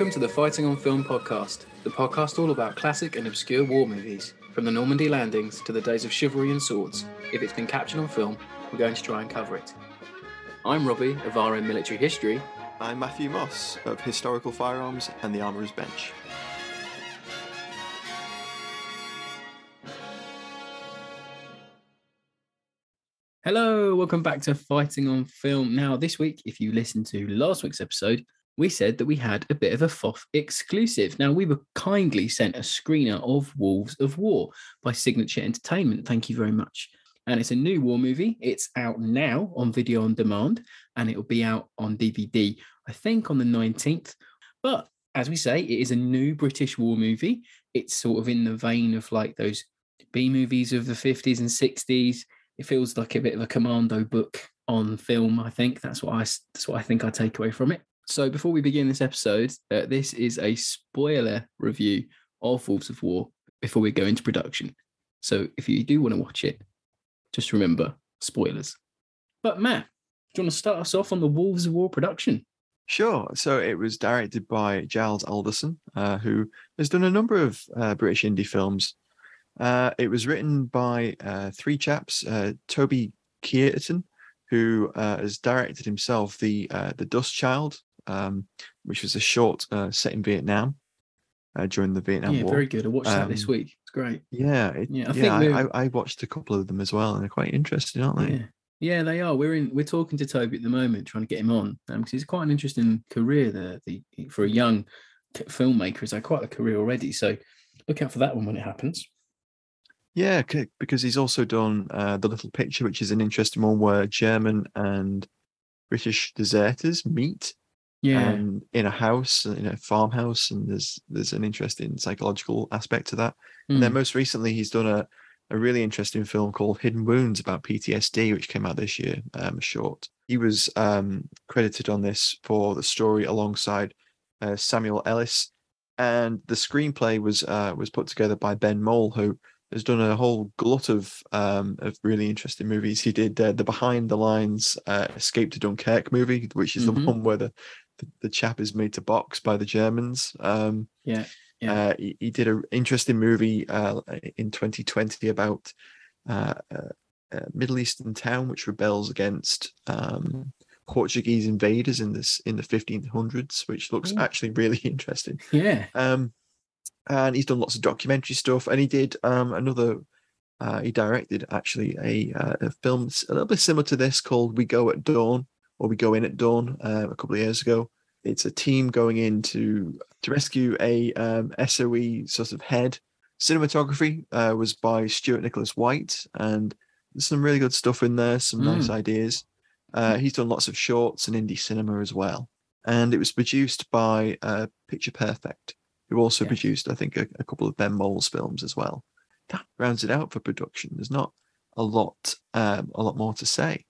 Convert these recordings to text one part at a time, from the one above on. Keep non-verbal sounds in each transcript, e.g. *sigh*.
Welcome to the Fighting on Film podcast, the podcast all about classic and obscure war movies, from the Normandy landings to the days of chivalry and swords. If it's been captured on film, we're going to try and cover it. I'm Robbie of RM Military History. I'm Matthew Moss of Historical Firearms and the Armourer's Bench. Hello, welcome back to Fighting on Film. Now, this week, if you listened to last week's episode, we said that we had a bit of a FOF exclusive. Now, we were kindly sent a screener of Wolves of War by Signature Entertainment. Thank you very much. And it's a new war movie. It's out now on video on demand, and it will be out on DVD, I think, on the 19th. But as we say, it is a new British war movie. It's sort of in the vein of like those B movies of the 50s and 60s. It feels like a bit of a commando book on film. I think that's what I that's what I think I take away from it. So before we begin this episode, uh, this is a spoiler review of Wolves of War before we go into production. So if you do want to watch it, just remember spoilers. But Matt, do you want to start us off on the Wolves of War production? Sure. So it was directed by Giles Alderson, uh, who has done a number of uh, British indie films. Uh, it was written by uh, three chaps: uh, Toby Keaton, who uh, has directed himself the the Dust Child, um, which was a short set in Vietnam during the Vietnam yeah, War. very good. I watched that this Um, week. It's great. Yeah, it, Yeah, I yeah. think I, I, I watched a couple of them as well, and they're quite interesting, aren't they? Yeah. Yeah, they are. We're in. We're talking to Toby at the moment, trying to get him on because he's quite an interesting career there. The for a young filmmaker, he's had quite a career already. So look out for that one when it happens. Yeah, because he's also done uh, the Little Picture, which is an interesting one where German and British deserters meet Yeah, and in a house, in a farmhouse, and there's there's an interesting psychological aspect to that. And then Mm. most recently, he's done a a really interesting film called Hidden Wounds about PTSD, which came out this year, um, short. He was um, credited on this for the story alongside uh, Samuel Ellis, and the screenplay was uh, was put together by Ben Mole, who has done a whole glut of um, of really interesting movies. He did uh, the Behind the Lines uh, Escape to Dunkirk movie, which is Mhm. the one where the, the the chap is made to box by the Germans. Um, yeah, Yeah. uh, he, he did an interesting movie uh, in 2020 about uh, uh, a Middle Eastern town which rebels against um, Portuguese invaders in this in the 1500s, which looks Mm. actually really *laughs* interesting. yeah. Um, and he's done lots of documentary stuff, and he did um, another. Uh, he directed actually a, uh, a film a little bit similar to this called "We Go at Dawn" or "We Go In at Dawn" uh, a couple of years ago. It's a team going in to to rescue a um, SOE sort of head. Cinematography uh, was by Stuart Nicholas White, and there's some really good stuff in there. Some nice ideas. Uh, he's done lots of shorts and indie cinema as well, and it was produced by uh, Picture Perfect who also produced, I think, a, a couple of Ben Mole's films as well. that rounds it out for production. There's not a lot, um, a lot more to say.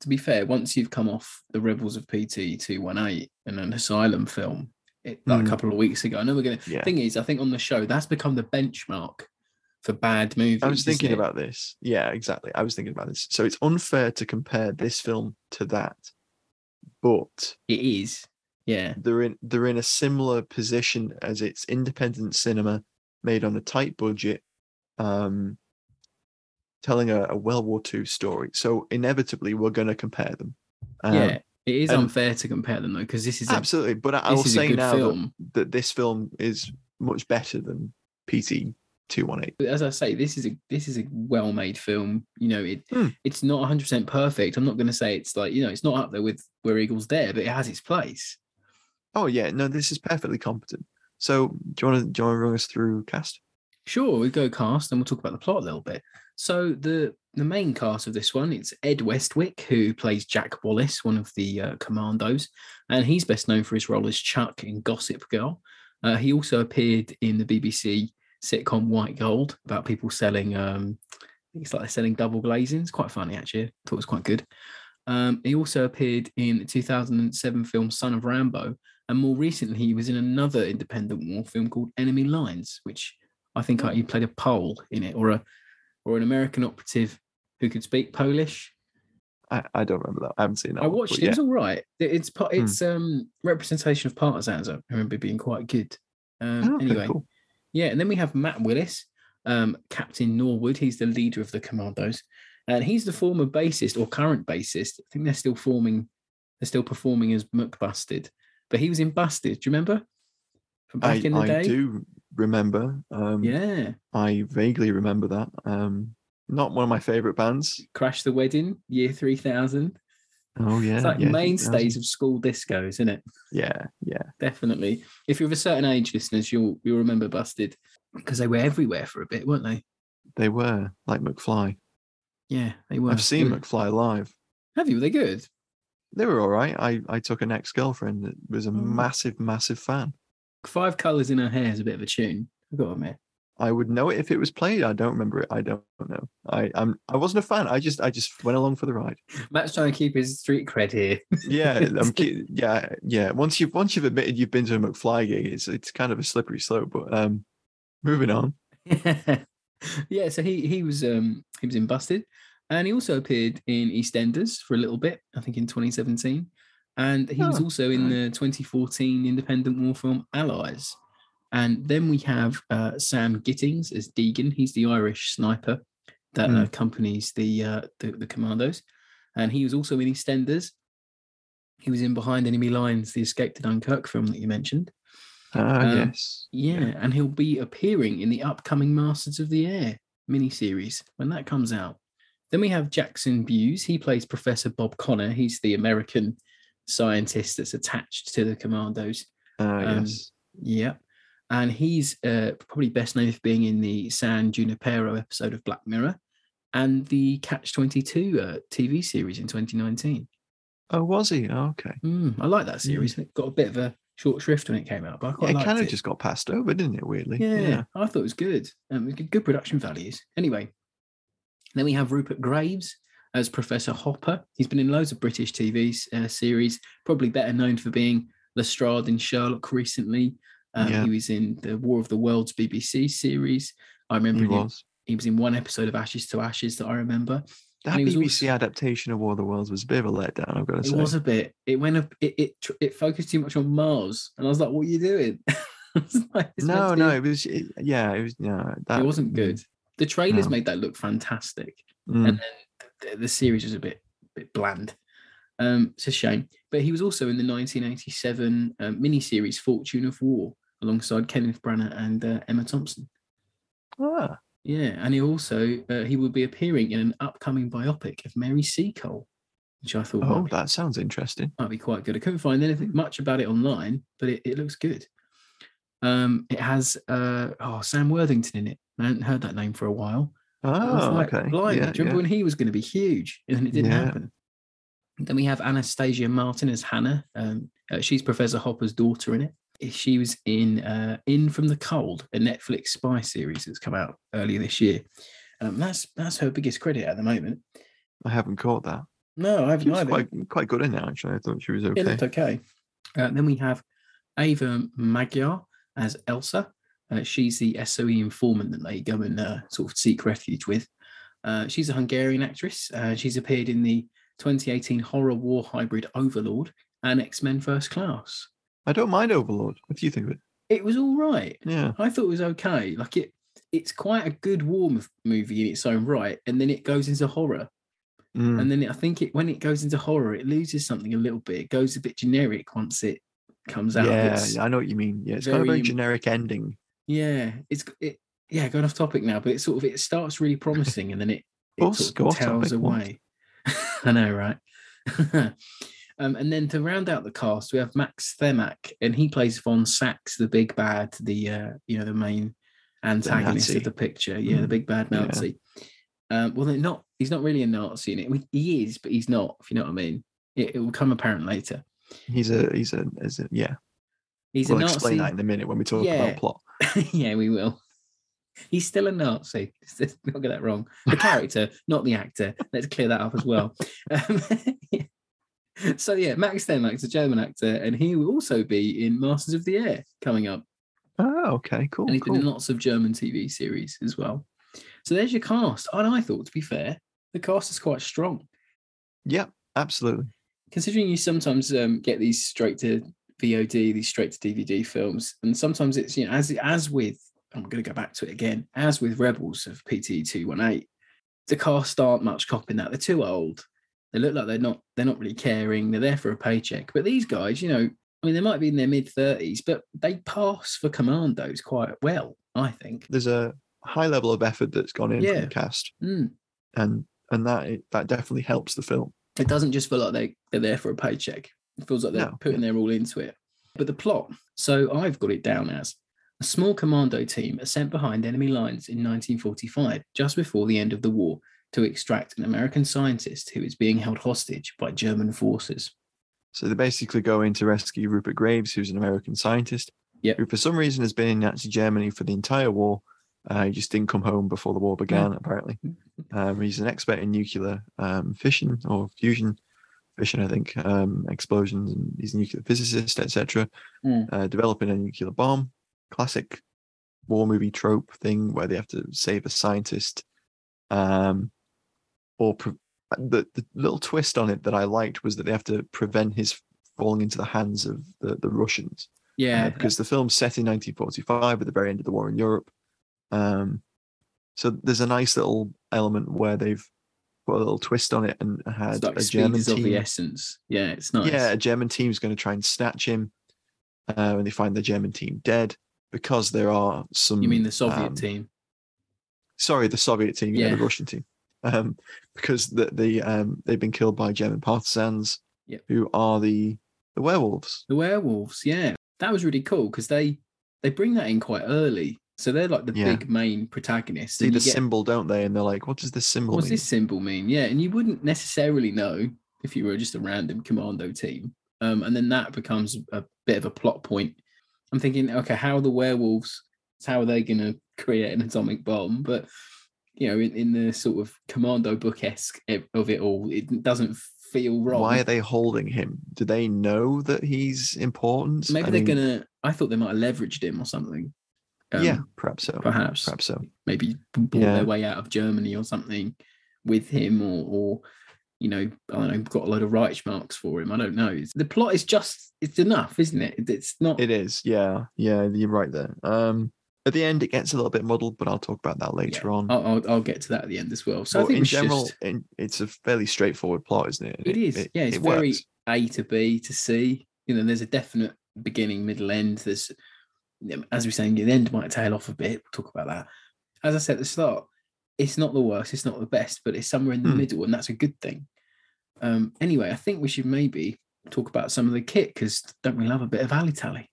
To be fair, once you've come off the Rebels of PT two one eight and an Asylum film, it, like Mm. a couple of weeks ago, I know we're gonna. Yeah. Thing is, I think on the show that's become the benchmark for bad movies. I was thinking about this. Yeah, exactly. I was thinking about this. So it's unfair to compare this film to that, but it is. Yeah, they're in they're in a similar position as it's independent cinema made on a tight budget, um, telling a, a World War II story. So inevitably, we're going to compare them. Um, yeah. It is unfair to compare them though, because this is a, absolutely. But I, I will say now that, that this film is much better than PT two one eight. as I say, this is a this is a well made film. You know, it Hmm. it's not 100 percent perfect. I'm not going to say it's like you know, it's not up there with Where Eagles Dare, but it has its place. Oh yeah, no, this is perfectly competent. So do you want to do you want to run us through cast? Sure, we go cast and we'll talk about the plot a little bit. So the the main cast of this one, it's Ed Westwick who plays Jack Wallace, one of the uh, commandos, and he's best known for his role as Chuck in Gossip Girl. Uh, he also appeared in the BBC sitcom White Gold about people selling. Um, it's like they're selling double glazing. It's quite funny actually. I thought it was quite good. Um, he also appeared in the 2007 film Son of Rambow, and more recently he was in another independent war film called Enemy Lines, which I think uh, he played a Pole in it, or a or an American operative who could speak Polish. I, I don't remember that. I haven't seen that. I watched but it. It Yeah. was all right. It- It's Hmm. it's um representation of partisans. I remember being quite good. Um, Oh, anyway, cool. yeah, and then we have Matt Willis, um, Captain Norwood. He's the leader of the commandos, and he's the former bassist or current bassist. I think they're still forming, they're still performing as McBusted, but he was in Busted. Do you remember from back I, in the I day? do remember. Um, Yeah, I vaguely remember that. Um, not one of my favorite bands. Crash the Wedding, Year Three Thousand. Oh yeah, It's like yeah, mainstays of school discos, isn't it? Yeah, yeah. Definitely. If you're of a certain age, listeners, you'll you'll remember Busted because they were everywhere for a bit, weren't they? They were like McFly. Yeah, they were. I've seen McFly live. Have you? Were they good? They were all right. I, I took an ex girlfriend that was a Oh. massive, massive fan. Five colours in her hair is a bit of a tune. I've got to admit. I would know it if it was played. I don't remember it. I don't know. I I'm I wasn't a fan. I just I just went along for the ride. *laughs* Matt's trying to keep his street cred here. *laughs* Yeah, I'm *laughs* yeah, yeah. Once you've once you've admitted you've been to a McFly gig, it's it's kind of a slippery slope. But um, moving on. yeah, so he he was um he was in Busted, and he also appeared in EastEnders for a little bit, I think in 2017, and he was Oh, also in the 2014 independent war film Allies. And then we have uh, Sam Gittins as Deegan. He's the Irish sniper that Hmm. accompanies the, uh, the the commandos, and he was also in EastEnders. He was in Behind Enemy Lines, the Escape to Dunkirk film that you mentioned. Ah, Um, yes. Yeah, and he'll be appearing in the upcoming Masters of the Air miniseries when that comes out. Then we have Jackson Bews. He plays Professor Bob Connor. He's the American scientist that's attached to the commandos. Ah, um, yes. Yeah. And he's uh, probably best known for being in the San Junipero episode of Black Mirror and the Catch 22 uh, TV series in 2019. Oh, was he? Oh, okay. Mm, I like that series. It got a bit of a short shrift when it came out, but I Yeah, it kind of it. just got passed over, didn't it? Weirdly. Yeah, I thought it was good. Um, good, good production values. Anyway, then we have Rupert Graves as Professor Hopper. He's been in loads of British TV uh, series, probably better known for being Lestrade in Sherlock recently. Um, Yeah. He was in the War of the Worlds BBC series. I remember he was. he was in one episode of Ashes to Ashes that I remember. That BBC also- adaptation of War of the Worlds was a bit of a letdown. I've got to It say. It was a bit. It went up. It it it focused too much on Mars, and I was like, "What are you doing?" *laughs* Like, no, no, be- it was. It, yeah, it was. No, that it wasn't good. The trailers No. made that look fantastic. Mm, and then the, series was a bit bit bland. Um, it's a shame. But he was also in the 1987 um, miniseries Fortune of War alongside Kenneth Branagh and uh, Emma Thompson. ah, Yeah, and he also uh, he will be appearing in an upcoming biopic of Mary Seacole, which I thought oh, might, be, that sounds interesting. might be quite good. I couldn't find anything much about it online, but it, it looks good. Um, it has uh, oh Sam Worthington in it. I hadn't heard that name for a while. Oh, like, okay. blimey, yeah, remember yeah. when he was going to be huge *laughs* and it didn't Yeah. happen? Then we have Anastasia Martin as Hannah. Um, uh, she's Professor Hopper's daughter in it. She was in uh, In from the Cold, a Netflix spy series that's come out earlier this year. Um, that's that's her biggest credit at the moment. I haven't caught that. No, I haven't either. quite quite good in it actually. I thought she was It okay. looked okay. Uh, then we have Ava Magyar as Elsa. Uh, she's the SOE informant that they go and uh, sort of seek refuge with. Uh, she's a Hungarian actress. Uh, she's appeared in the 2018 horror war hybrid Overlord and X Men First Class. I don't mind Overlord. What do you think of it? It was all right. Yeah. I thought it was okay. Like it, it's quite a good war mov- movie in its own right, and then it goes into horror. Mm. And then it, I think it when it goes into horror, it loses something a little bit. It goes a bit generic once it comes out. yeah, I know what you mean. Yeah, it's got a very very generic ending. Yeah, it's it. Yeah, going off topic now, but it sort of it starts really promising, and then it, it course, sort of tails away. *laughs* I know, right? *laughs* um, and then to round out the cast, we have Max Themak, and he plays Von Sachs, the big bad, the uh, you know the main antagonist Nazi. of the picture. Yeah, the Mm, big bad yeah. Nazi. Um, well, not. He's not really a Nazi in it. He is, but he's not. If you know what I mean. It, it will come apparent later. He's a he's a, is a yeah. He's we'll a Nazi. explain that in a minute when we talk Yeah. about plot. *laughs* yeah, we will. He's still a Nazi. *laughs* Let's not get that wrong. The character, *laughs* not the actor. Let's clear that up as well. Um, so yeah, Max Stenmark's a German actor, and he will also be in Masters of the Air coming up. Oh, okay, cool. And he's cool. been in lots of German TV series as well. So there's your cast. And I thought, to be fair, the cast is quite strong. Yeah, absolutely. considering you sometimes um, get these straight to VOD, these straight to DVD films, and sometimes it's you know as as with I'm going to go back to it again, as with Rebels of PT two one eight, the cast aren't much copying that. They're too old. They look like they're not they're not really caring. They're there for a paycheck. But these guys, you know, I mean, they might be in their mid thirties, but they pass for commandos quite well. I think. There's a high level of effort that's gone in from the cast, Mm. and and that that definitely helps the film. It doesn't just feel like they, they're there for a paycheck. It feels like they're No, putting their all into it. But the plot, so I've got it down as a small commando team are sent behind enemy lines in 1945, just before the end of the war, to extract an American scientist who is being held hostage by German forces. So they basically go in to rescue Rupert Graves, who's an American scientist, Yep. who for some reason has been in Nazi Germany for the entire war. Uh, he just didn't come home before the war began, apparently. Um, he's an expert in nuclear um, fission or fusion fission, I think, um, explosions, and he's a nuclear physicist, etc. Mm. Uh, developing a nuclear bomb, classic war movie trope thing where they have to save a scientist. Um, or pre- the, the little twist on it that I liked was that they have to prevent his falling into the hands of the, the Russians. uh, Yeah, because the film's set in 1945 at the very end of the war in Europe. Um, so there's a nice little element where they've put a little twist on it and had like a German is of team. the essence. Yeah, it's nice. Yeah, a German team's going to try and snatch him, uh, and they find the German team dead because there are some. you mean the Soviet um, team? Sorry, the Soviet team, yeah, the Russian team, um, because the the um, they've been killed by German partisans, Yep. who are the the werewolves. The werewolves, yeah, that was really cool because they they bring that in quite early, so they're like the Yeah. big main protagonists. See the get- symbol, don't they? And they're like, "What does this symbol What's mean?" Does this symbol mean? Yeah, and you wouldn't necessarily know if you were just a random commando team. Um, and then that becomes a bit of a plot point. I'm thinking, okay, how are the werewolves? How are they going to create an atomic bomb? But you know, in, in the sort of commando book esque of it all, it doesn't feel wrong. Why are they holding him? Do they know that he's important? Maybe I they're mean, gonna. I thought they might have leveraged him or something. Yeah, Um, perhaps so. perhaps. Perhaps so. maybe bought Yeah. their way out of Germany or something with him, or, or you know, I don't know, got a load of Reichmarks for him. I don't know. It's, the plot is just it's enough, isn't it? It- It's not. It is. Yeah, yeah, you're right there. Um, at the end, it gets a little bit muddled, but I'll talk about that later on. I'll, I'll, I'll get to that at the end as well. So I think in general, just- in, it's a fairly straightforward plot, isn't it? And it is. yeah, it's it very works. A to B to C. You know, there's a definite beginning, middle, end. There's, as we we're saying, the end might tail off a bit. We'll talk about that. As I said at the start, it's not the worst, it's not the best, but it's somewhere in the Hmm. middle, and that's a good thing. Um, anyway, I think we should maybe talk about some of the kit because don't we love a bit of alley tally?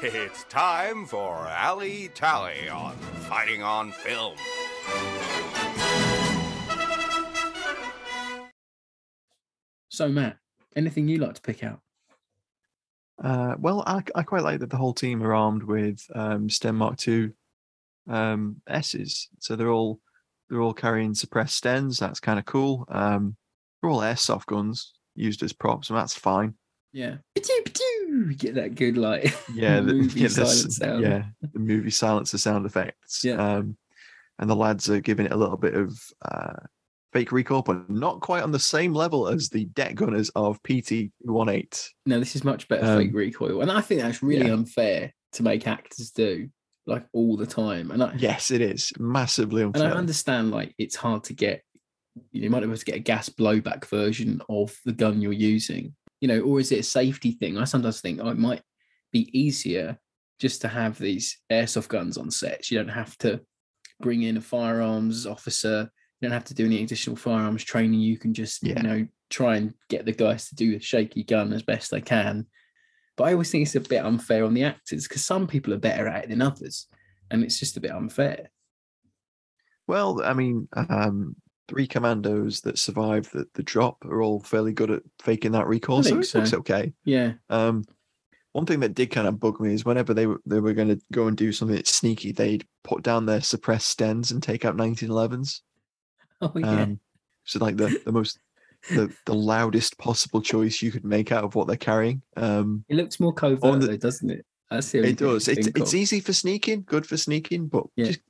It's time for Alley Tally on Fighting on Film. So, Matt, anything you like to pick out? Uh, well, I, I quite like that the whole team are armed with um, Sten Mark II um, S's. So they're all they're all carrying suppressed stens. That's kind of cool. Um, they're all airsoft guns used as props, and that's fine. Yeah. You get that good like *laughs* Yeah, the, movie yeah, the sound. yeah, the movie silencer sound effects. Yeah. Um, and the lads are giving it a little bit of uh, fake recoil, but not quite on the same level as the deck gunners of PT18. No, this is much better Um, fake recoil. And I think that's really yeah. unfair to make actors do like all the time. And I Yes, it is massively unfair. and I understand like it's hard to get you, know, you might be able to get a gas blowback version of the gun you're using, you know, or is it a safety thing? I sometimes think oh, it might be easier just to have these airsoft guns on sets. You don't have to bring in a firearms officer. You don't have to do any additional firearms training. You can just, Yeah. you know, try and get the guys to do a shaky gun as best they can. But I always think it's a bit unfair on the actors because some people are better at it than others. And it's just a bit unfair. Well, I mean, um, three commandos that survived the, the drop are all fairly good at faking that recoil, so think it looks so. okay. Yeah. Um, one thing that did kind of bug me is whenever they were they were going to go and do something sneaky, they'd put down their suppressed stens and take out 1911s. *laughs* Oh, yeah. Um, so like the the most the the loudest possible choice you could make out of what they're carrying. Um, It looks more covert, the- though, doesn't it? That's the it does. It's it's easy for sneaking, good for sneaking, but Yeah. just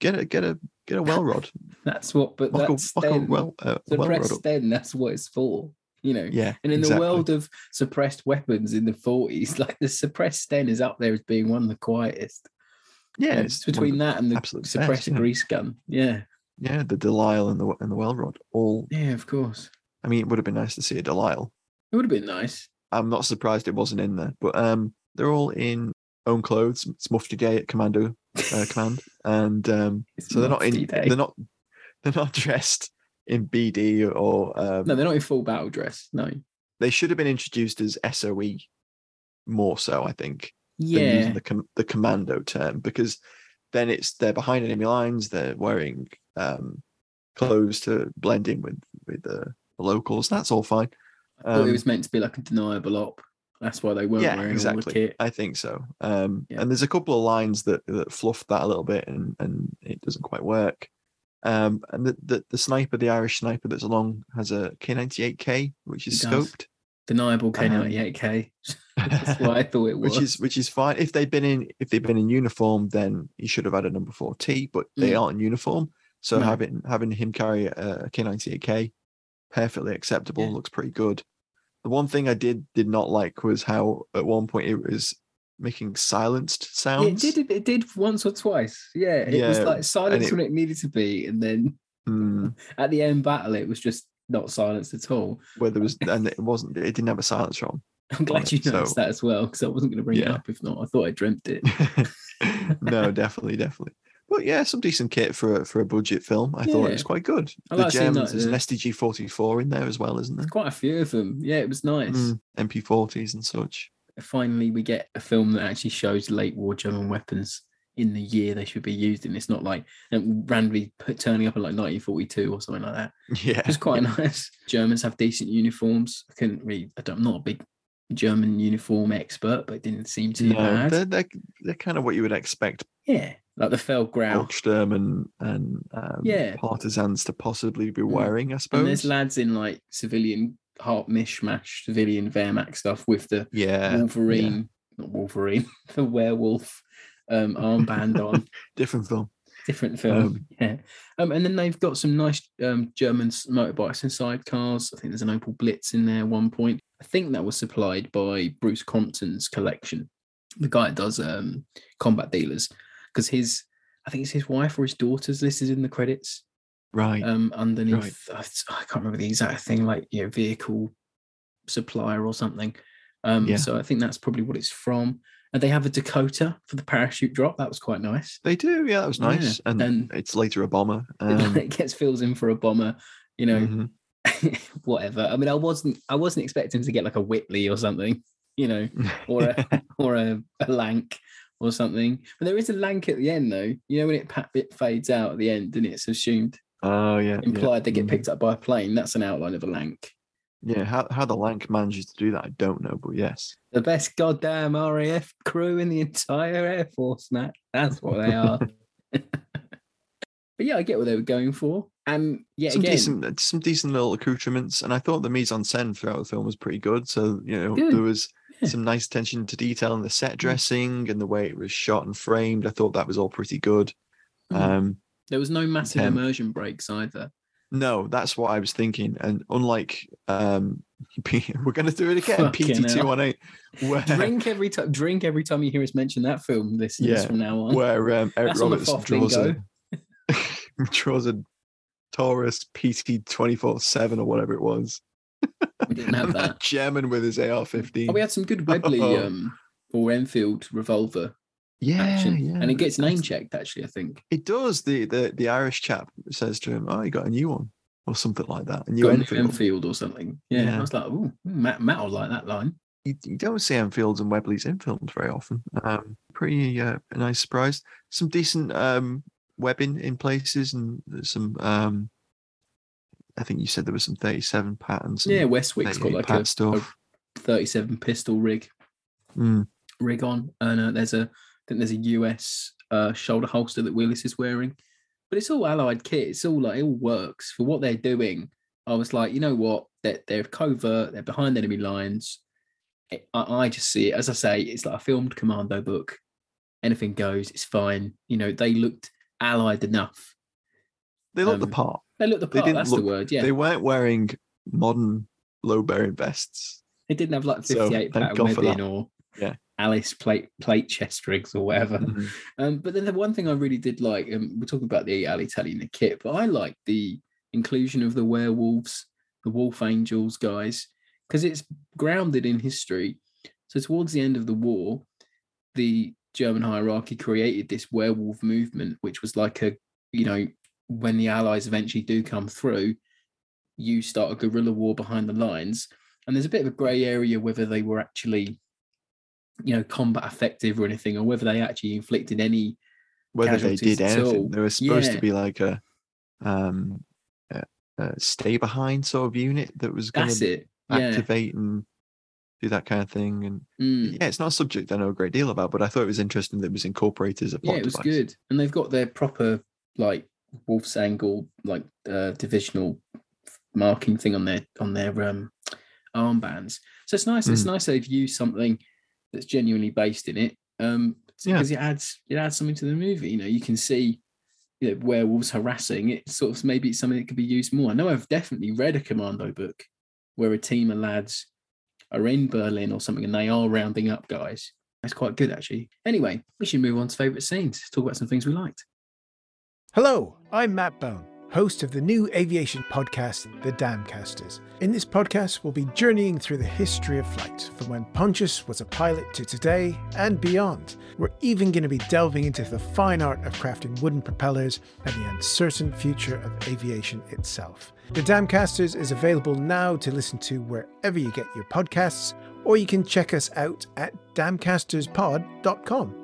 get a get a get a well *laughs* rod, That's what, but fuck a, that's fuck a then, well uh, the well then, that's what it's for, you know. Yeah, And in exactly. the world of suppressed weapons in the 40s, *laughs* like the suppressed sten is up there as being one of the quietest. yeah, And it's it's one of between that and the absolute best, suppressed yeah. grease gun. Yeah. Yeah the Delisle and the and the Welrod. All Yeah, of course. I mean, it would have been nice to see a Delisle. It would have been nice. I'm not surprised it wasn't in there, but um, they're all in own clothes. It's Mufti Day at Commando uh, *laughs* Command, and um, so they're not in. Day. They're not. *laughs* They're not dressed in BD or. Um, No, they're not in full battle dress. No. They should have been introduced as SOE more so, I think, than Yeah. using the com- the commando term because then it's they're behind enemy lines. They're wearing um, clothes to blend in with with the, the locals. That's all fine. Um, it was meant to be like a deniable op. That's why they weren't yeah, wearing all exactly. the kit. I think so. Um, Yeah. And there's a couple of lines that that fluff that a little bit, and and it doesn't quite work. Um, and the, the the sniper, the Irish sniper that's along, has a K98K, which is scoped, Deniable Um, K98K. *laughs* That's what I thought it was. which is which is fine. If they'd been in if they'd been in uniform, then he should have had a number four T, but they Mm. aren't in uniform. So having having him carry a K98K, perfectly acceptable. Yeah. Looks pretty good. The one thing I did did not like was how at one point it was making silenced Yeah, it did it, it did once or twice. Yeah. It was like silence it- when it needed to be, and then Hmm, *laughs* at the end battle it was just not silenced at all. where there was and it wasn't it didn't have a silencer on. *laughs* I'm glad you noticed so- that as well, because I wasn't going to bring it up if not. I thought I dreamt it. *laughs* no, definitely, definitely. But yeah, some decent kit for a, for a budget film. I thought it was quite good. I the like that, there's an uh, StG 44 in there as well, isn't there? Quite a few of them. Yeah, it was nice. Mm, MP40s and such. Finally, we get a film that actually shows late war German weapons in the year they should be used in. It's not like randomly put, turning up in like 1942 or something like that. *laughs* Yeah, It's quite *laughs* nice. Germans have decent uniforms. I couldn't really, I don't- I'm not a big German uniform expert, but it didn't seem too no, bad. they're, they're they're kind of what you would expect Yeah, like the Feldgrau. Volkssturm and and um, Yeah. partisans to possibly be Mm. wearing. I suppose. And there's lads in like civilian heart mishmash, civilian Wehrmacht stuff with the yeah, Wolverine, not Wolverine, *laughs* the werewolf um, armband on. *laughs* different film. Different film, Um, *laughs* yeah. Um, and then they've got some nice um, German motorbikes and sidecars. I think there's an Opel Blitz in there at one point. I think that was supplied by Bruce Crompton's collection, the guy that does um, combat dealers, because his, I think it's his wife or his daughter's listed in the credits Right. um, underneath. I I can't remember the exact thing, like you know, vehicle supplier or something. Um, Yeah. So I think that's probably what it's from. And they have a Dakota for the parachute drop. That was quite nice. they do. Yeah, that was Yeah, nice. And, and- it's later a bomber. *laughs* Um, it gets fills in for a bomber, you know, mhm. *laughs* whatever. I mean, I wasn't I wasn't expecting to get like a Whitley or something, you know, *laughs* or a or a, a Lanc or something. But there is a Lanc at the end though. You know when it it fades out at the end and it's assumed oh yeah, yeah. implied they get mhm. picked up by a plane. That's an outline of a Lanc. Yeah, how how the Lanc manages to do that, I don't know, but yes. The best goddamn RAF crew in the entire Air Force, Matt. That's what they are. *laughs* *laughs* but yeah, I get what they were going for. And yeah, some again, decent some decent little accoutrements, and I thought the mise en scène throughout the film was pretty good. So you know, Good. there was Yeah. some nice attention to detail in the set dressing and the way it was shot and framed. I thought that was all pretty good. Mhm. Um, there was no massive um, immersion breaks either. No, that's what I was thinking. And unlike um, *laughs* we're going to do it again, PT two one eight, Drink every time. Drink every time you hear us mention that film. This Yeah, from now on. where um, Eric That's Roberts draws a *laughs* draws a Taurus PT twenty four seven or whatever it was. We didn't have *laughs* that. German with his AR fifteen. Oh, we had some good Webley Oh. um, or Enfield revolver yeah, action, yeah, and it gets name checked. Actually, I think It does. The the the Irish chap says to him, "Oh, you got a new one." Or something like that. A new got a new Enfield. Enfield or something. Yeah, Yeah. I was like, oh, Matt, Matt will like that line. You, you don't see Enfields and Webleys in films very often. Um, pretty uh, a nice surprise. Some decent um, webbing in places, and some. Um, I think you said there were some 37 patterns. Yeah, Westwick's got like a, a 37 pistol rig Mm, rig on, and uh, there's a I think there's a US uh, shoulder holster that Willis is wearing, but it's all allied kit. It's all like it all works for what they're doing. I was like, you know what? They're, they're covert. They're behind enemy lines. It- I, I just see it as I say. It's like a filmed commando book. Anything goes. It's fine. You know, they looked allied enough. They look the Um, part. They looked the part. That's look- the word. Yeah, They weren't wearing modern low bearing vests. They didn't have like So, 58 thank pattern webbing or Yeah. Alice plate plate chest rigs or whatever. Mhm. Um, but then the one thing I really did like, um, we're talking about the Ali Tally in the kit, but I like the inclusion of the werewolves, the Wolfsangels guys, because it's grounded in history. So towards the end of the war, the German hierarchy created this werewolf movement, which was like a, you know, when the Allies eventually do come through, you start a guerrilla war behind the lines. And there's a bit of a grey area whether they were actually, you know, combat effective or anything, or whether they actually inflicted any Whether they did at anything, all. they were supposed Yeah. to be like a, um, a, a stay behind sort of unit that was going to it. Yeah. activate and do that kind of thing. And Mm. yeah, it's not a subject I know a great deal about, but I thought it was interesting that it was incorporated as a plot Yeah, it was device. good. And they've got their proper like Wolfsangel, like uh divisional marking thing on their on their um armbands. So it's nice. It's Mm. nice they've used something that's genuinely based in it. Um Yeah. because it adds it adds something to the movie. You know, you can see you know, werewolves harassing. It sort of maybe it's something that could be used more. I know I've definitely read a commando book where a team of lads are in Berlin or something and they are rounding up guys. That's quite good actually. Anyway, we should move on to favourite scenes. Talk about some things we liked. Hello, I'm Matt Bone, host of the new aviation podcast, The Damcasters. In this podcast, we'll be journeying through the history of flight, from when Pontius was a pilot to today and beyond. We're even going to be delving into the fine art of crafting wooden propellers and the uncertain future of aviation itself. The Damcasters is available now to listen to wherever you get your podcasts, or you can check us out at damcasterspod.com.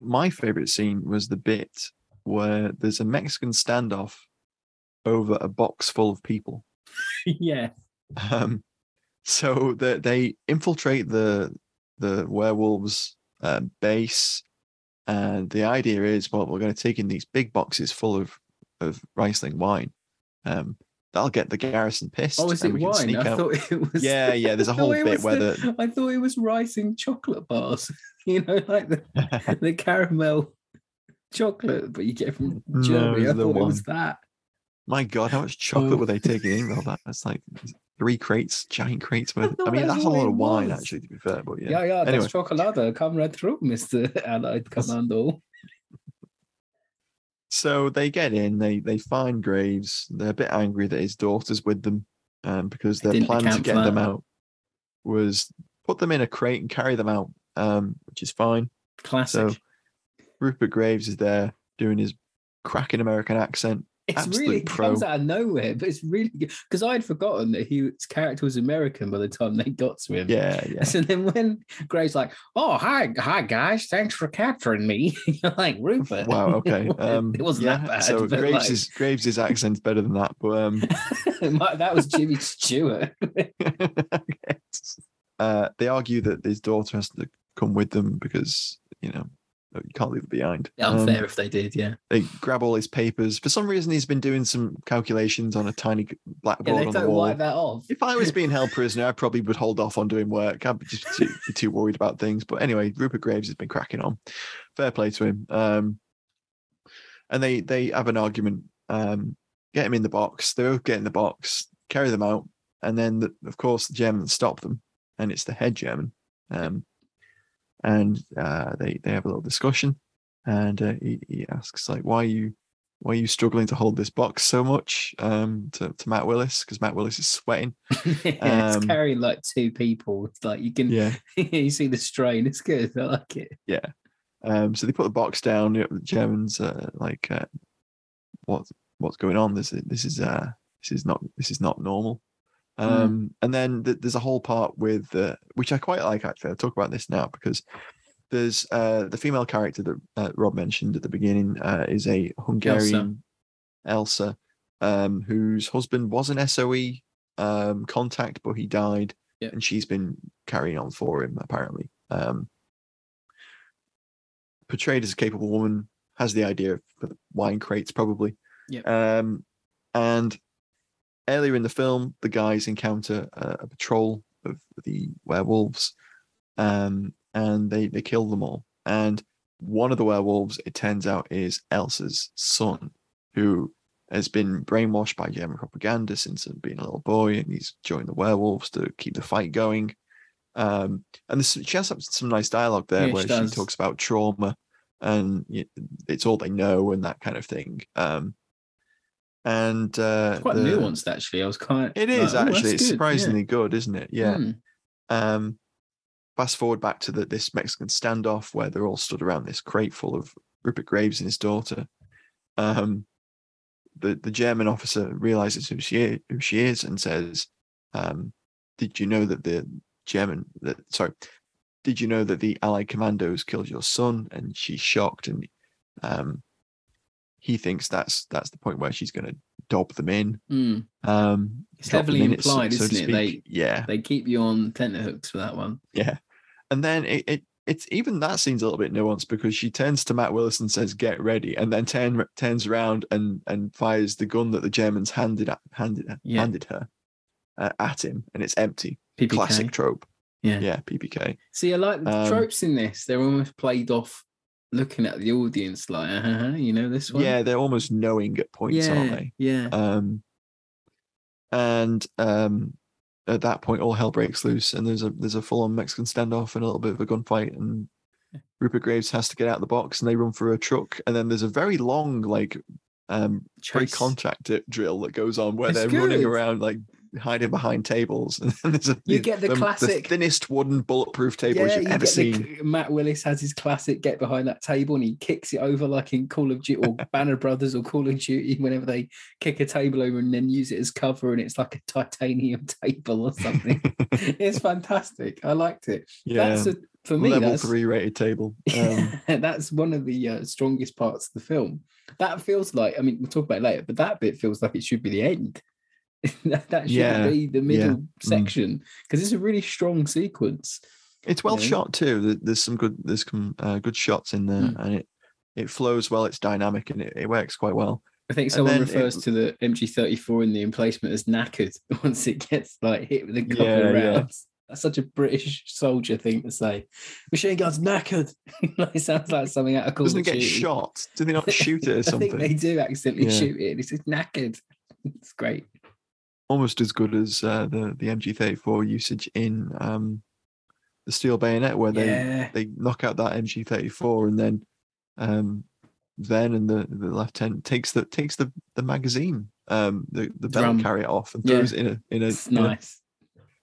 My favorite scene was the bit where there's a Mexican standoff over a box full of people. *laughs* yeah. Um, so that they infiltrate the the werewolves uh, base, and the idea is, well, we're going to take in these big boxes full of of Riesling wine. Um, that'll get the garrison pissed. Oh, is it wine? I out. thought it was. Yeah, yeah, there's a *laughs* whole bit where the- I thought it was Riesen chocolate bars. *laughs* You know, like the *laughs* the caramel chocolate, but you get from No, Germany. I the thought it was that. My God, how much chocolate Oh. were they oh. taking in? Well, that- that's like three crates, giant crates worth. I thought mean, that's that's a lot of wine, was. actually. To be fair, but yeah. Yeah, yeah, Anyway, that's chocolate. Come right through, Mister Allied Commando. So they get in. They they find Graves. They're a bit angry that his daughter's with them, um, because their plan to get them out was put them in a crate and carry them out, um, which is fine. Classic. So Rupert Graves is there doing his cracking American accent. It's absolute really it comes out of nowhere, but it's really good because I had forgotten that he, his character was American by the time they got to him. Yeah, *laughs* yeah. So then when Graves like, "Oh hi, hi guys, thanks for capturing me," *laughs* you're like Rupert. Wow. Okay. *laughs* Um, it wasn't yeah, that bad. So Graves' like- is Graves' accent's better than that, but um, that was Jimmy Stewart. uh, they argue that his daughter has to come with them because you know you can't leave it behind. Yeah, unfair Um, if they did, yeah. they grab all his papers. For some reason, he's been doing some calculations on a tiny Yeah, blackboard they on the wall. wipe that off. If I was being held *laughs* prisoner, I probably would hold off on doing work. I'd be just too, be too worried about things. But anyway, Rupert Graves has been cracking on. Fair play to him. Um, and they they have an argument. Um, get him in the box. They both get in the box, carry them out, and then the, of course the Germans stop them, and it's the head German. Um, and uh, they they have a little discussion, and uh, he, he asks like, "Why are you why are you struggling to hold this box so much?" Um, to, to Matt Willis because Matt Willis is sweating. *laughs* yeah, it's Um, carrying like two people. It's like you can Yeah. *laughs* you see the strain. It's good. I like it. Yeah. Um, so they put the box down. you know, The Germans uh, like, uh, what what's going on? This is this is uh this is not this is not normal. Um, and then th- there's a whole part with uh, which I quite like actually. I'll talk about this now because there's uh the female character that uh, Rob mentioned at the beginning uh, is a Hungarian Elsa, um, whose husband was an SOE um contact, but he died, Yeah. and she's been carrying on for him apparently. Um, portrayed as a capable woman, has the idea for the wine crates probably. Yep. Um, and earlier in the film, the guys encounter a, a patrol of the werewolves, um, and they they kill them all. And one of the werewolves, it turns out, is Elsa's son, who has been brainwashed by German propaganda since being a little boy, and he's joined the werewolves to keep the fight going. Um, and this, she has some, some nice dialogue there Yeah, where she she, talks about trauma and it's all they know and that kind of thing. Um, and uh, It's quite the- nuanced actually. I was quite It is like, oh, actually. It's good, surprisingly good, isn't it? Yeah. Hmm. Um, fast forward back to the, this Mexican standoff where they're all stood around this crate full of Rupert Graves and his daughter. Um, the the German officer realizes who she is, who she is and says, um, "Did you know that the German that sorry, did you know that the Allied commandos killed your son?" And she's shocked, and um, he thinks that's that's the point where she's going to dob them in. Hmm. Um, It's heavily in implied, so isn't it? They yeah, they keep you on tenterhooks for that one. yeah. And then it, it it's even that scene's a little bit nuanced because she turns to Matt Willis and says, "Get ready," and then turn, turns around and and fires the gun that the Germans handed at, handed Yeah. handed her uh, at him, and it's empty. PPK. Classic trope. Yeah. Yeah, PPK. See, I like the Um, tropes in this. They're almost played off, looking at the audience like, uh-huh, you know this one. Yeah, they're almost knowing at points, aren't they? yeah. Um, and um, at that point, all hell breaks loose, and there's a there's a full on Mexican standoff and a little bit of a gunfight, and Rupert Graves has to get out of the box, and they run for a truck, and then there's a very long like um break Chase. contact drill that goes on where It's they're running around like hiding behind tables, *laughs* and then there's a You get the the classic- thinnest wooden bulletproof tables you've you ever get the- seen. Matt Willis has his classic get behind that table and he kicks it over like in Call of Duty or *laughs* Band of Brothers or Call of Duty whenever they kick a table over and then use it as cover and it's like a titanium *laughs* table or something. it's fantastic. I liked it. Yeah, That's a, for me, level three rated table. Um, that's one of the uh, strongest parts of the film. That feels like, I mean, we'll talk about it later, but that bit feels like it should be the end. *laughs* that that shouldn't Yeah, be the middle mm. section because it's a really strong sequence. It's well know? shot too. There's some good there's some uh, good shots in there, Mm. and it it flows well. It's dynamic and it, it works quite well. I think someone refers it- to the MG34 in the emplacement as knackered *laughs* once it gets like hit with a couple Yeah, of yeah. rounds. That's such a British soldier thing to say. Machine gun's knackered. *laughs* it sounds like something out of Call Doesn't it get shot? Do they not shoot it or I think they do accidentally Yeah. shoot it. It's knackered. It's great. Almost as good as uh, the the MG34 usage in um, the Steel Bayonet, where they Yeah. they knock out that MG34 and then um, then and the the lieutenant takes the takes the the magazine um the the belt Drum. carrier off and Yeah. throws it in a in a, It's in a- nice.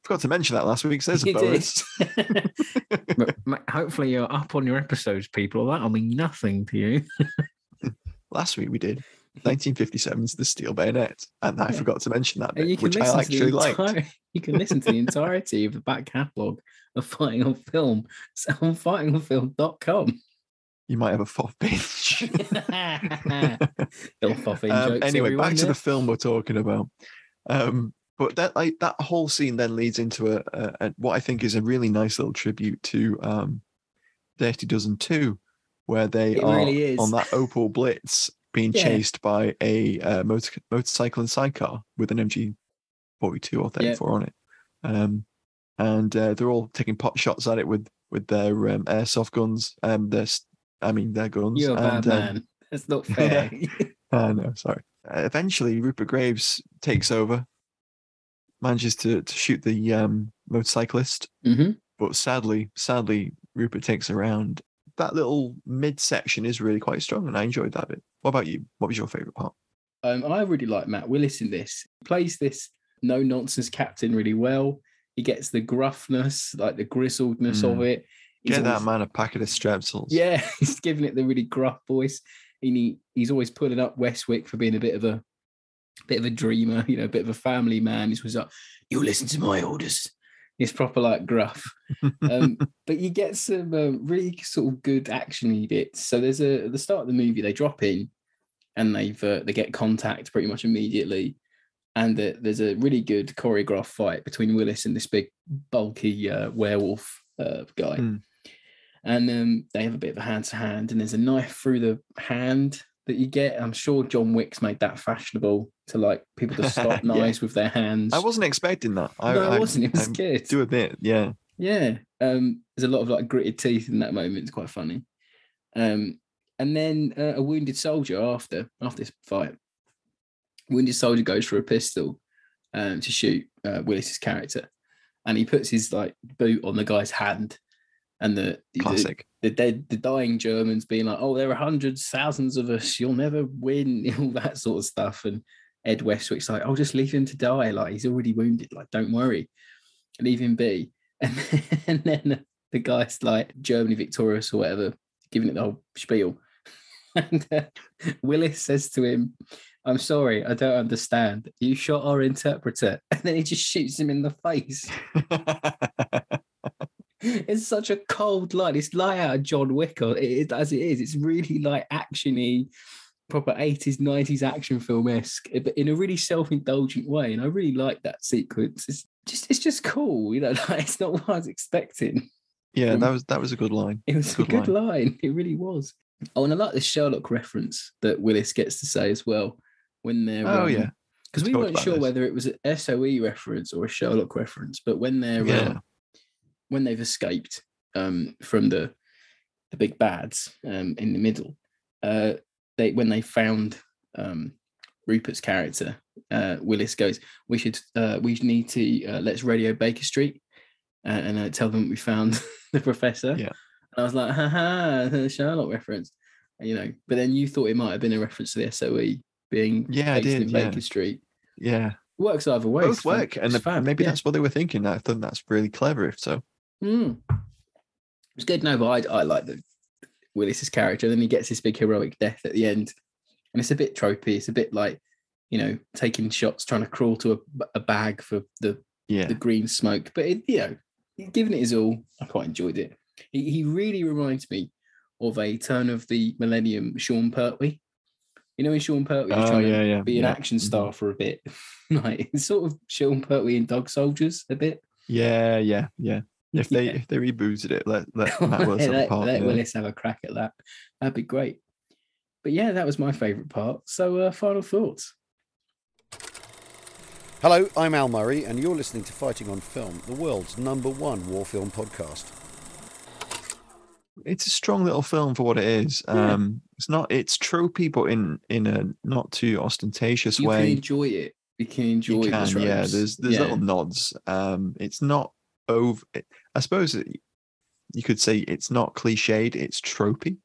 forgot to mention that last week. So there's a You bonus. *laughs* *laughs* Hopefully you're up on your episodes, people. That'll mean nothing to you. *laughs* last week we did 1957's The Steel Bayonet, and I Yeah. forgot to mention that bit, which I actually the liked. *laughs* You can listen to the entirety of the back catalogue of Fighting on Film *laughs* so on fightingonfilm.com. You might have a foff binge. Bill Foffin Um, jokes. anyway, back to the film we're talking about. Um, but that like that whole scene then leads into a, a, a what I think is a really nice little tribute to um, Dirty Dozen Two, where they It are really on that Opel Blitz being Yeah. chased by a uh, motor, motorcycle and sidecar with an MG forty two or thirty four on it, um, and uh, they're all taking pot shots at it with with their um, airsoft guns. Um, their I mean their guns. You're a bad and, um, man. That's not *laughs* fair. *laughs* uh, no, sorry. Uh, eventually, Rupert Graves takes over, manages to, to shoot the um, motorcyclist, hmm but sadly, sadly, Rupert takes around. That little midsection is really quite strong, and I enjoyed that bit. What about you? What was your favorite part? Um, I really like Matt Willis in this. He plays this no nonsense captain really well. He gets the gruffness, like the grizzledness of Mm. it. He's Get that man a packet of strepsils. Yeah, *laughs* he's giving it the really gruff voice. And he, he's always pulling up Westwick for being a bit of a bit of a dreamer, you know, a bit of a family man. He's always like, you listen to my orders. He's proper like gruff. Um, *laughs* but you get some um, really sort of good actiony bits. So there's a at the start of the movie, they drop in and they've uh, they get contact pretty much immediately. And the, there's a really good choreographed fight between Willis and this big bulky uh, werewolf uh, guy Hmm. and um, they have a bit of a hand to hand, and there's a knife through the hand that you get. I'm sure John Wick's made that fashionable to like people to stop *laughs* Yeah. knives with their hands. I wasn't expecting that. I, no, I wasn't. It was I good. Do admit, yeah. Yeah. Um, there's a lot of like gritted teeth in that moment. It's quite funny. Um, and then uh, a wounded soldier after after this fight, wounded soldier goes for a pistol um, to shoot uh, Willis's character, and he puts his like boot on the guy's hand, and the the- Classic. the dead, the dying Germans being like, "Oh, there are hundreds, thousands of us. You'll never win." *laughs* All that sort of stuff. And Ed Westwick's like, "Oh, just leave him to die. Like he's already wounded. Like don't worry, leave him be." *laughs* And then, and then the guy's like Germany victorious or whatever, giving it the whole spiel. *laughs* And uh, Willis says to him, "I'm sorry, I don't understand. You shot our interpreter," and then he just shoots him in the face. It's such a cold line. It's like out of John Wick, or it is as it is. It's really like actiony, proper 80s, 90s action film esque, eh, but in a really self indulgent way. And I really like that sequence. It's just it's just cool, you know. *laughs* Like it's not what I was expecting. yeah, From- that was that was a good line. It was a Good good line. line. It really was. Oh, and I like the Sherlock reference that Willis gets to say as well when they're. Oh, um, yeah. Because We we weren't sure this. whether it was an SOE reference or a Sherlock reference, but when they're Yeah. um, when they've escaped um, from the the big bads um, in the middle, uh, they when they found um, Rupert's character, uh, Willis goes, "We should uh, we need to uh, let's radio Baker Street uh, and uh, tell them we found *laughs* the professor." Yeah. And I was like, "Ha ha, the Sherlock reference," you know. But then you thought it might have been a reference to the SOE being Yeah, I based in yeah. Baker Street. Yeah. Works either way. Both work. And the- maybe yeah. that's what they were thinking. I thought that's really clever if so. Mm. It's good. No, but I, I like the Willis's character. Then he gets this big heroic death at the end, and it's a bit tropey. It's a bit like you know taking shots, trying to crawl to a, a bag for the Yeah. the green smoke. But it, you know, given it is all, I quite enjoyed it. He, he really reminds me of a turn of the millennium Sean Pertwee. You know, when Sean Pertwee was Oh, trying yeah, to yeah, be an yeah. action Mhm. star for a bit, *laughs* like it's sort of Sean Pertwee and Dog Soldiers a bit. Yeah, yeah, yeah. If they Yeah. if they rebooted it, let let *laughs* Matt Willis have a let, part. let yeah. Willis have a crack at that. That'd be great. But yeah, that was my favourite part. So, uh, final thoughts. Hello, I'm Al Murray, and you're listening to Fighting on Film, the world's number one war film podcast. It's a strong little film for what it is. Yeah. Um, it's not. It's tropey, but in in a not too ostentatious You way. You can enjoy it. You can enjoy you the can, yeah. There's there's Yeah. little nods. Um, it's not over. I suppose you could say it's not cliched. It's tropey,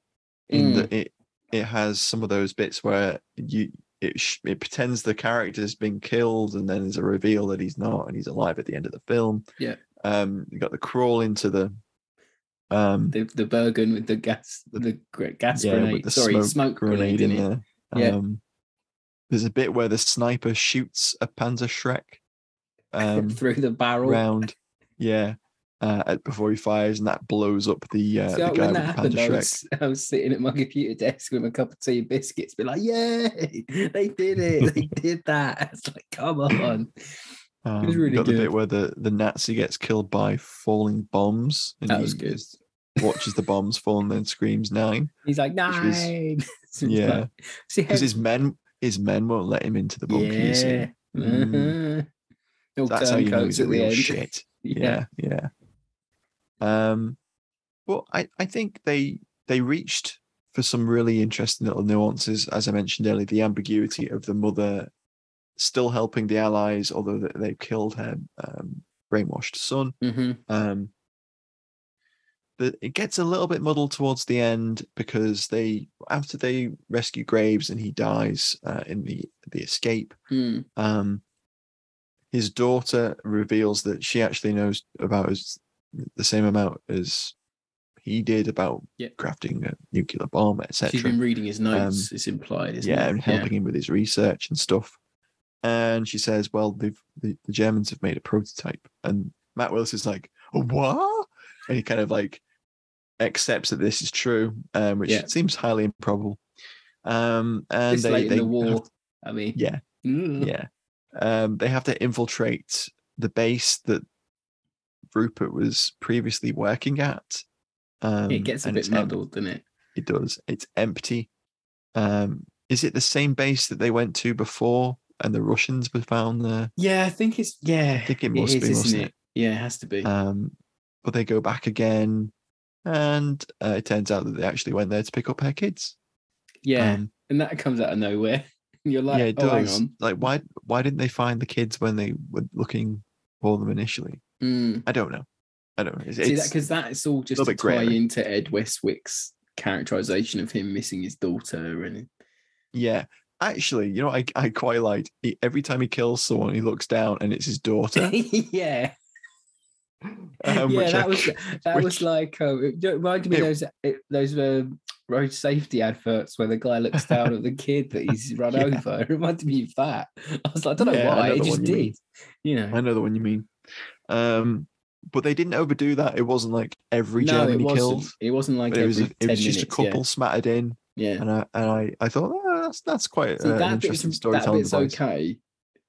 in Mm. that it it has some of those bits where you it it pretends the character's been killed, and then there's a reveal that he's not, and he's alive at the end of the film. Yeah. Um, you got the crawl into the um the the Bergen with the gas the gra- gas yeah, grenade. with the Sorry, smoke, smoke, grenade, in it. there. Yeah. Um, there's a bit where the sniper shoots a Panzerschreck *laughs* um, through the barrel. round, yeah, uh, at- before he fires, and that blows up the uh, See, the guy when with happened, Panzer I Shrek. was, *laughs* I was sitting at my computer desk with a cup of tea and biscuits, be like, "Yay, they did it! They *laughs* did that!" *laughs* It's like, come on. Um, was really got the bit where the, the Nazi gets killed by falling bombs, and That he was good. watches the bombs fall and then screams nine. He's like, was- nine. So yeah, like- see how because his men his men won't let him into the bunker. yeah. Mm. uh-huh. That's how you know he's a the real end. shit. Yeah. yeah, yeah. Um, well, I I think they they reached for some really interesting little nuances, as I mentioned earlier, the ambiguity of the mother still helping the allies, although they- they've killed her um, brainwashed son. Mhm. Um, the, it gets a little bit muddled towards the end because they after they rescue Graves and he dies uh, in the the escape. Mm. Um, his daughter reveals that she actually knows about as the same amount as he did about Yeah. crafting a nuclear bomb, She's etc. been reading his notes. Um, it's implied, isn't yeah, it? and helping him with his research and stuff. And she says, "Well, they've the, the Germans have made a prototype." And Matt Willis is like, "What?" And he kind of like accepts that this is true, um, which Yeah. seems highly improbable. Um, and This they, late they in the war. I mean, yeah, mm. yeah. Um, they have to infiltrate the base that Rupert was previously working at. Um, it gets a bit muddled, doesn't it? it does. It's empty. Um, is it the same base that they went to before and the Russians were found there? Yeah, I think it's yeah. I think it must be, isn't mustn't it? Yeah, it has to be. Um, but they go back again, and uh, it turns out that they actually went there to pick up her kids. yeah, um, and that comes out of nowhere. *laughs* You're like, yeah, it oh, does. on. Like, why? Why didn't they find the kids when they were looking for them initially? Mm. I don't know. I don't know. It's, See that because that's all just to tie grey. into Ed Westwick's characterization of him missing his daughter, and Yeah. Actually, you know, I I quite liked he, every time he kills someone, he looks down and it's his daughter. *laughs* yeah, um, yeah, which I *laughs* that was that which- was like um, it reminded me It- of those it, those um, road safety adverts where the guy looks down at the kid that he's *laughs* run Yeah. over. It reminded me of that. I was like, I don't know Yeah, why, it just you mean. did. You know, I know the one you mean. Um, but they didn't overdo that. It wasn't like every no, German he killed. It wasn't like it was a, it 10 was just a couple smattered in, Yeah, yeah. and I and I, I thought oh, that's that's quite See, uh, an that interesting that storytelling bit's okay.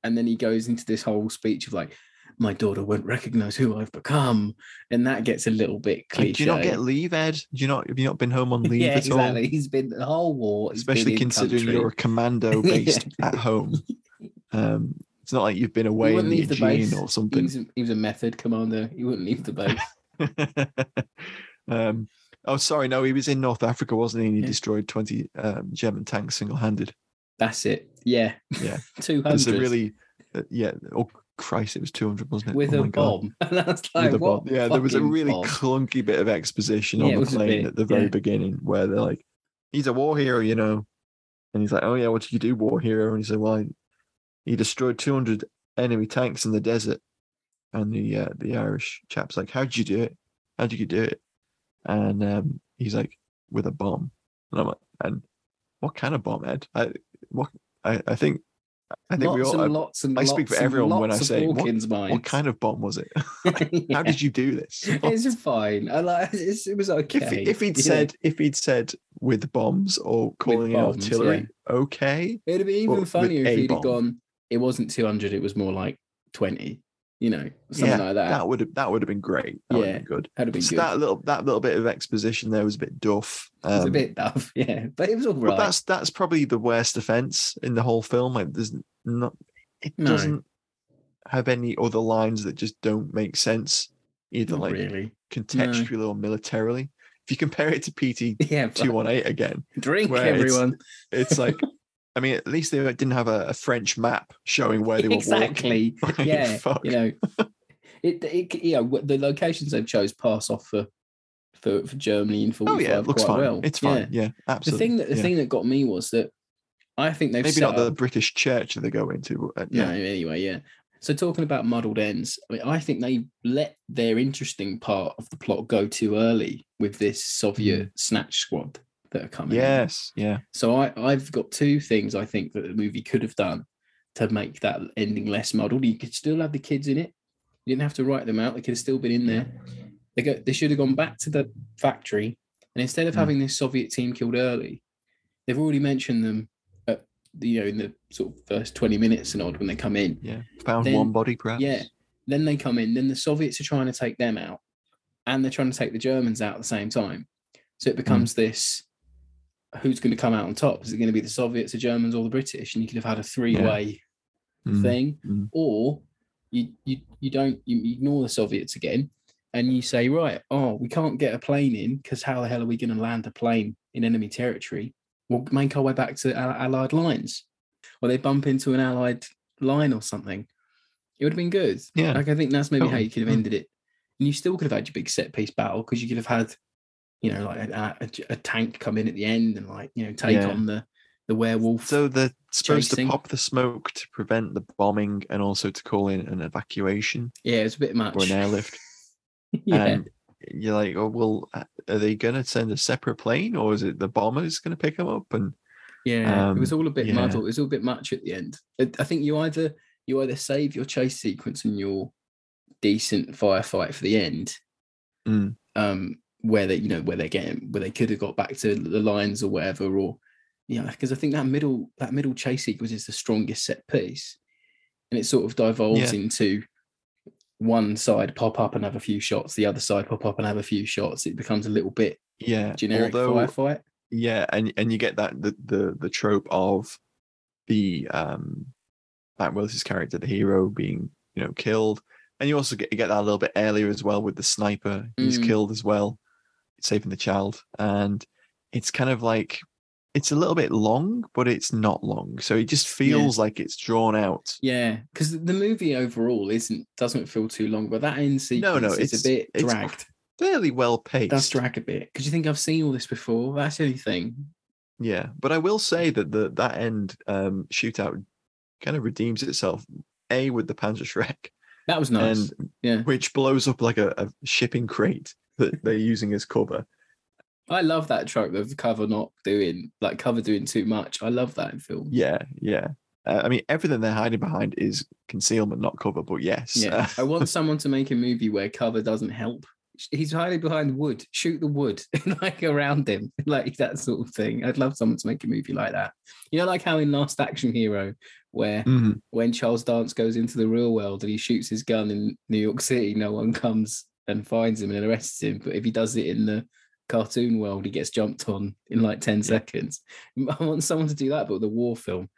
And then he goes into this whole speech of like, my daughter won't recognize who I've become. And that gets a little bit cliche. Like, do you not get leave, Ed? Do you not have you not been home on *laughs* leave yeah, at exactly. all? He's been the whole war. Especially considering you're a commando *laughs* based at home. *laughs* Um, it's not like you've been away in the the Aegean base. or He something. was, a, he was a method commander. He wouldn't leave the base. *laughs* um, oh, sorry, no, he was in North Africa, wasn't he? And he Yeah. destroyed twenty um, German tanks single handed. That's it. Yeah. Yeah. *laughs* 200 It's a really, uh, yeah. Oh Christ, it was two hundred, wasn't it? with oh a bomb. *laughs* And was like, With a what bomb. Yeah, there was a really bomb? clunky bit of exposition Yeah, on the plane bit, at the very yeah. beginning where they're like, "He's a war hero," you know, and he's like, "Oh yeah, what did you do, war hero?" And he said, "Well, I- he destroyed two hundred enemy tanks in the desert." And the uh, the Irish chap's like, "How did you do it? How did you do it?" And um, he's like, "With a bomb." And I'm like, "And what kind of bomb, Ed? I what I, I think." I think lots we all. and I, lots and I speak for everyone when I say, what, what kind of bomb was it? *laughs* *laughs* Yeah. How did you do this? *laughs* It's fine. I like. It's, it was okay. if, if he'd know. said if he'd said with bombs or calling bombs, artillery, okay. it'd be even funnier if he'd bomb. gone. It wasn't two hundred. It was more like twenty. You know, something yeah, like that. that would have that would have been great. That would Yeah, have been good. That'd have been So good. that little that little bit of exposition there was a bit duff. it was a Um, bit tough, *laughs* yeah, but it was all But that's that's probably the worst offense in the whole film. Like there's not it No. doesn't have any other lines that just don't make sense, either Not like really. contextually or militarily. If you compare it to PT *laughs* Yeah, two one eight again, *laughs* Drink, where it's- everyone. it's like, I mean, at least they didn't have a, a French map showing where they were exactly. walking. *laughs* Yeah, you know, it, it you know the locations they've chose pass off for for, for Germany in forty Oh yeah, it looks quite fine. well. It's fine. Yeah, The absolutely. thing that the yeah. thing that got me was that I think they've maybe not the British church that they go into. Uh, No, yeah, anyway, yeah. So talking about muddled ends, I mean, I think they let their interesting part of the plot go too early with this Soviet snatch squad that are coming. in. Mm. yes, yeah, So I, I've got two things I think that the movie could have done to make that ending less muddled. You could still have the kids in it. You didn't have to write them out. They could have still been in there. They go. They should have gone back to the factory, and instead of Mm. having this Soviet team killed early, they've already mentioned them. At, you know, in the sort of first twenty minutes and odd when they come in. yeah. Found Then- one body, perhaps. Yeah. Then they come in. Then the Soviets are trying to take them out, and they're trying to take the Germans out at the same time. So Hmm. it becomes this: who's going to come out on top? Is it going to be the Soviets, the Germans, or the British? And you could have had a three-way Mm, thing, mm. or you you you don't you ignore the Soviets again, and you say, right, oh, we can't get a plane in because how the hell are we going to land a plane in enemy territory? We'll make our way back to Al- Allied lines, or they bump into an Allied line or something. It would have been good. Yeah. like I think that's maybe how you could have ended it, and you still could have had your big set piece battle because you could have had, you know, like a, a, a tank come in at the end and like you know take Yeah. on the the werewolf. So they're supposed chasing. to pop the smoke to prevent the bombing and also to call in an evacuation yeah, it's a bit much. or an airlift. *laughs* yeah. And you're like, oh well, uh, are they going to send a separate plane or is it the bombers going to pick them up? And Yeah, it was Um, all a bit yeah. muddled. It was all a bit much at the end. I I think you either you either save your chase sequence and your decent firefight for the end, Mm. um, where they you know where they're getting where they could have got back to the lines or whatever, or you know, because I think that middle that middle chase sequence is the strongest set piece, and it sort of devolves Yeah. into one side pop up and have a few shots, the other side pop up and have a few shots. It becomes a little bit yeah, generic although firefight. yeah, and and you get that the the, the trope of the um Matt Willis's character, the hero, being you know killed, and you also get you get that a little bit earlier as well with the sniper. He's Mm. killed as well, saving the child, and it's kind of like it's a little bit long, but it's not long, so it just feels like it's drawn out. Yeah, because the movie overall isn't doesn't feel too long, but that end sequence No, no, is it's a bit dragged. fairly well paced. Does drag a bit because you think I've seen all this before. That's the only thing. Yeah, but I will say that the that end um, shootout kind of redeems itself. A with the Panzerschreck, That was *laughs* nice. and yeah, which blows up like a, a shipping crate that they're using as cover. I love that trope of cover not doing like cover doing too much. I love that in film. Yeah, yeah. Uh, I mean, everything they're hiding behind is concealment, not cover. But yes, Yeah, *laughs* I want someone to make a movie where cover doesn't help. He's hiding behind wood. Shoot the wood *laughs* like around him, *laughs* like that sort of thing. I'd love someone to make a movie like that. You know, like how in Last Action Hero, where mhm. when Charles Dance goes into the real world and he shoots his gun in New York City, no one comes and finds him and arrests him. But if he does it in the cartoon world, he gets jumped on in like 10 seconds. *laughs* I want someone to do that, but with a war film,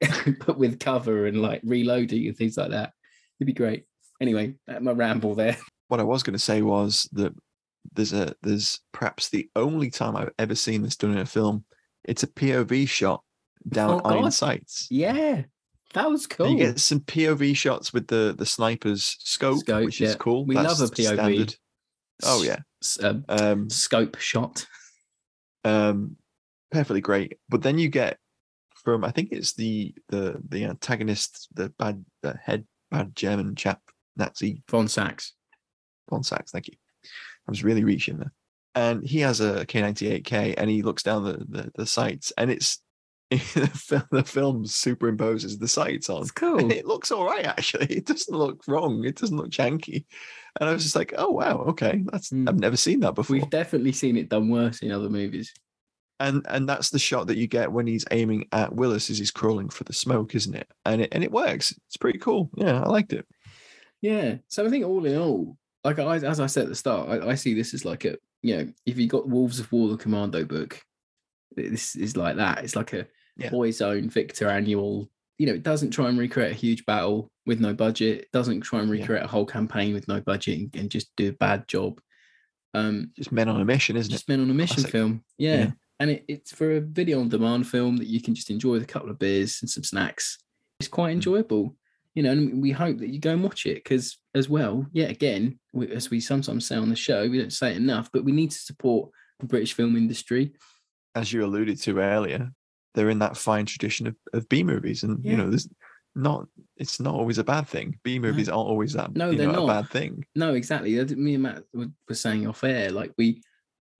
*laughs* but with cover and like reloading and things like that. It'd be great. Anyway, my ramble there. what I was going to say was that there's a there's perhaps the only time I've ever seen this done in a film. It's a POV shot down Oh, iron sights. Yeah, that was cool. And You get some POV shots with the the sniper's scope, Scope, which is cool. We That's love a POV. standard. Oh yeah, S- um, um, scope shot. um, perfectly great. But then you get from I think it's the the the antagonist, the bad the head bad German chap, Nazi Von Sachs. Von Sachs. Thank you. I was really reaching there. And he has a K98K, and he looks down the the, the sights, and it's *laughs* the fil- the film superimposes the sights on. It's cool. And *laughs* it looks all right, actually. It doesn't look wrong. It doesn't look janky. And I was just like, oh wow, okay, that's Mm. I've never seen that before. We've definitely seen it done worse in other movies. and and that's the shot that you get when he's aiming at Willis as he's crawling for the smoke, isn't it? And it and it works. It's pretty cool. Yeah, I liked it. Yeah. So I think all in all, like I, as I said at the start, I, I see this as like a, you know, if you got Wolves of War, the Commando book, this is like that. It's like a Yeah. boys' own Victor annual you know, it doesn't try and recreate a huge battle with no budget. It doesn't try and Yeah. recreate a whole campaign with no budget and, and just do a bad job. Um, Just men on a mission, isn't just it? Just men on a mission Classic. film. Yeah. Yeah. And it, it's for a video on demand film that you can just enjoy with a couple of beers and some snacks. It's quite Mm. enjoyable, you know, and we hope that you go and watch it because, as well, yet again, we, as we sometimes say on the show, we don't say it enough, but we need to support the British film industry. As you alluded to earlier, they're in that fine tradition of, of B movies, and Yeah. you know, there's not. It's not always a bad thing. B movies aren't always that. No, they're know, not. a bad thing. No, exactly. Me and Matt were saying off air, like we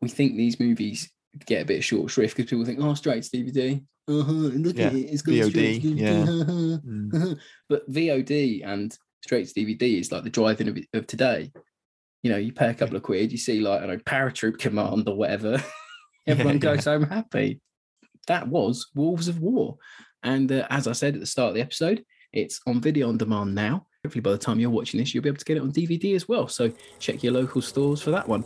we think these movies get a bit of short shrift because people think, oh, straight to DVD. Uh-huh, look Yeah, at it, it's going straight to VOD, DVD. yeah. uh-huh, Mm. uh-huh." but VOD and straight to DVD is like the driving of, of today. You know, you pay a couple of quid, you see like I don't know, Paratroop Command or whatever. *laughs* *laughs* Everyone Yeah, goes home happy. That was Wolves of War, and uh, as I said at the start of the episode, it's on video on demand now. Hopefully, by the time you're watching this, you'll be able to get it on DVD as well. So check your local stores for that one.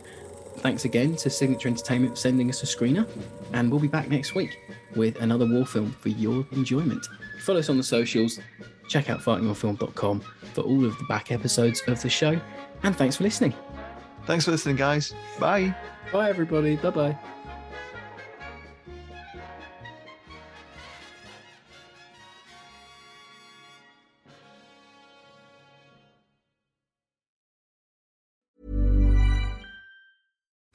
Thanks again to Signature Entertainment for sending us a screener, and we'll be back next week with another war film for your enjoyment. Follow us on the socials, check out fightingonfilm.com for all of the back episodes of the show, and thanks for listening. Thanks for listening, guys. Bye. Bye, everybody. Bye bye.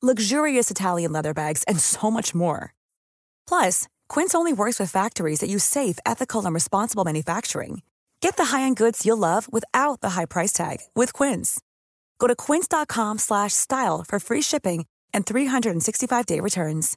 luxurious Italian leather bags, and so much more. Plus, Quince only works with factories that use safe, ethical, and responsible manufacturing. Get the high-end goods you'll love without the high price tag with Quince. Go to quince.com/style for free shipping and 365-day returns.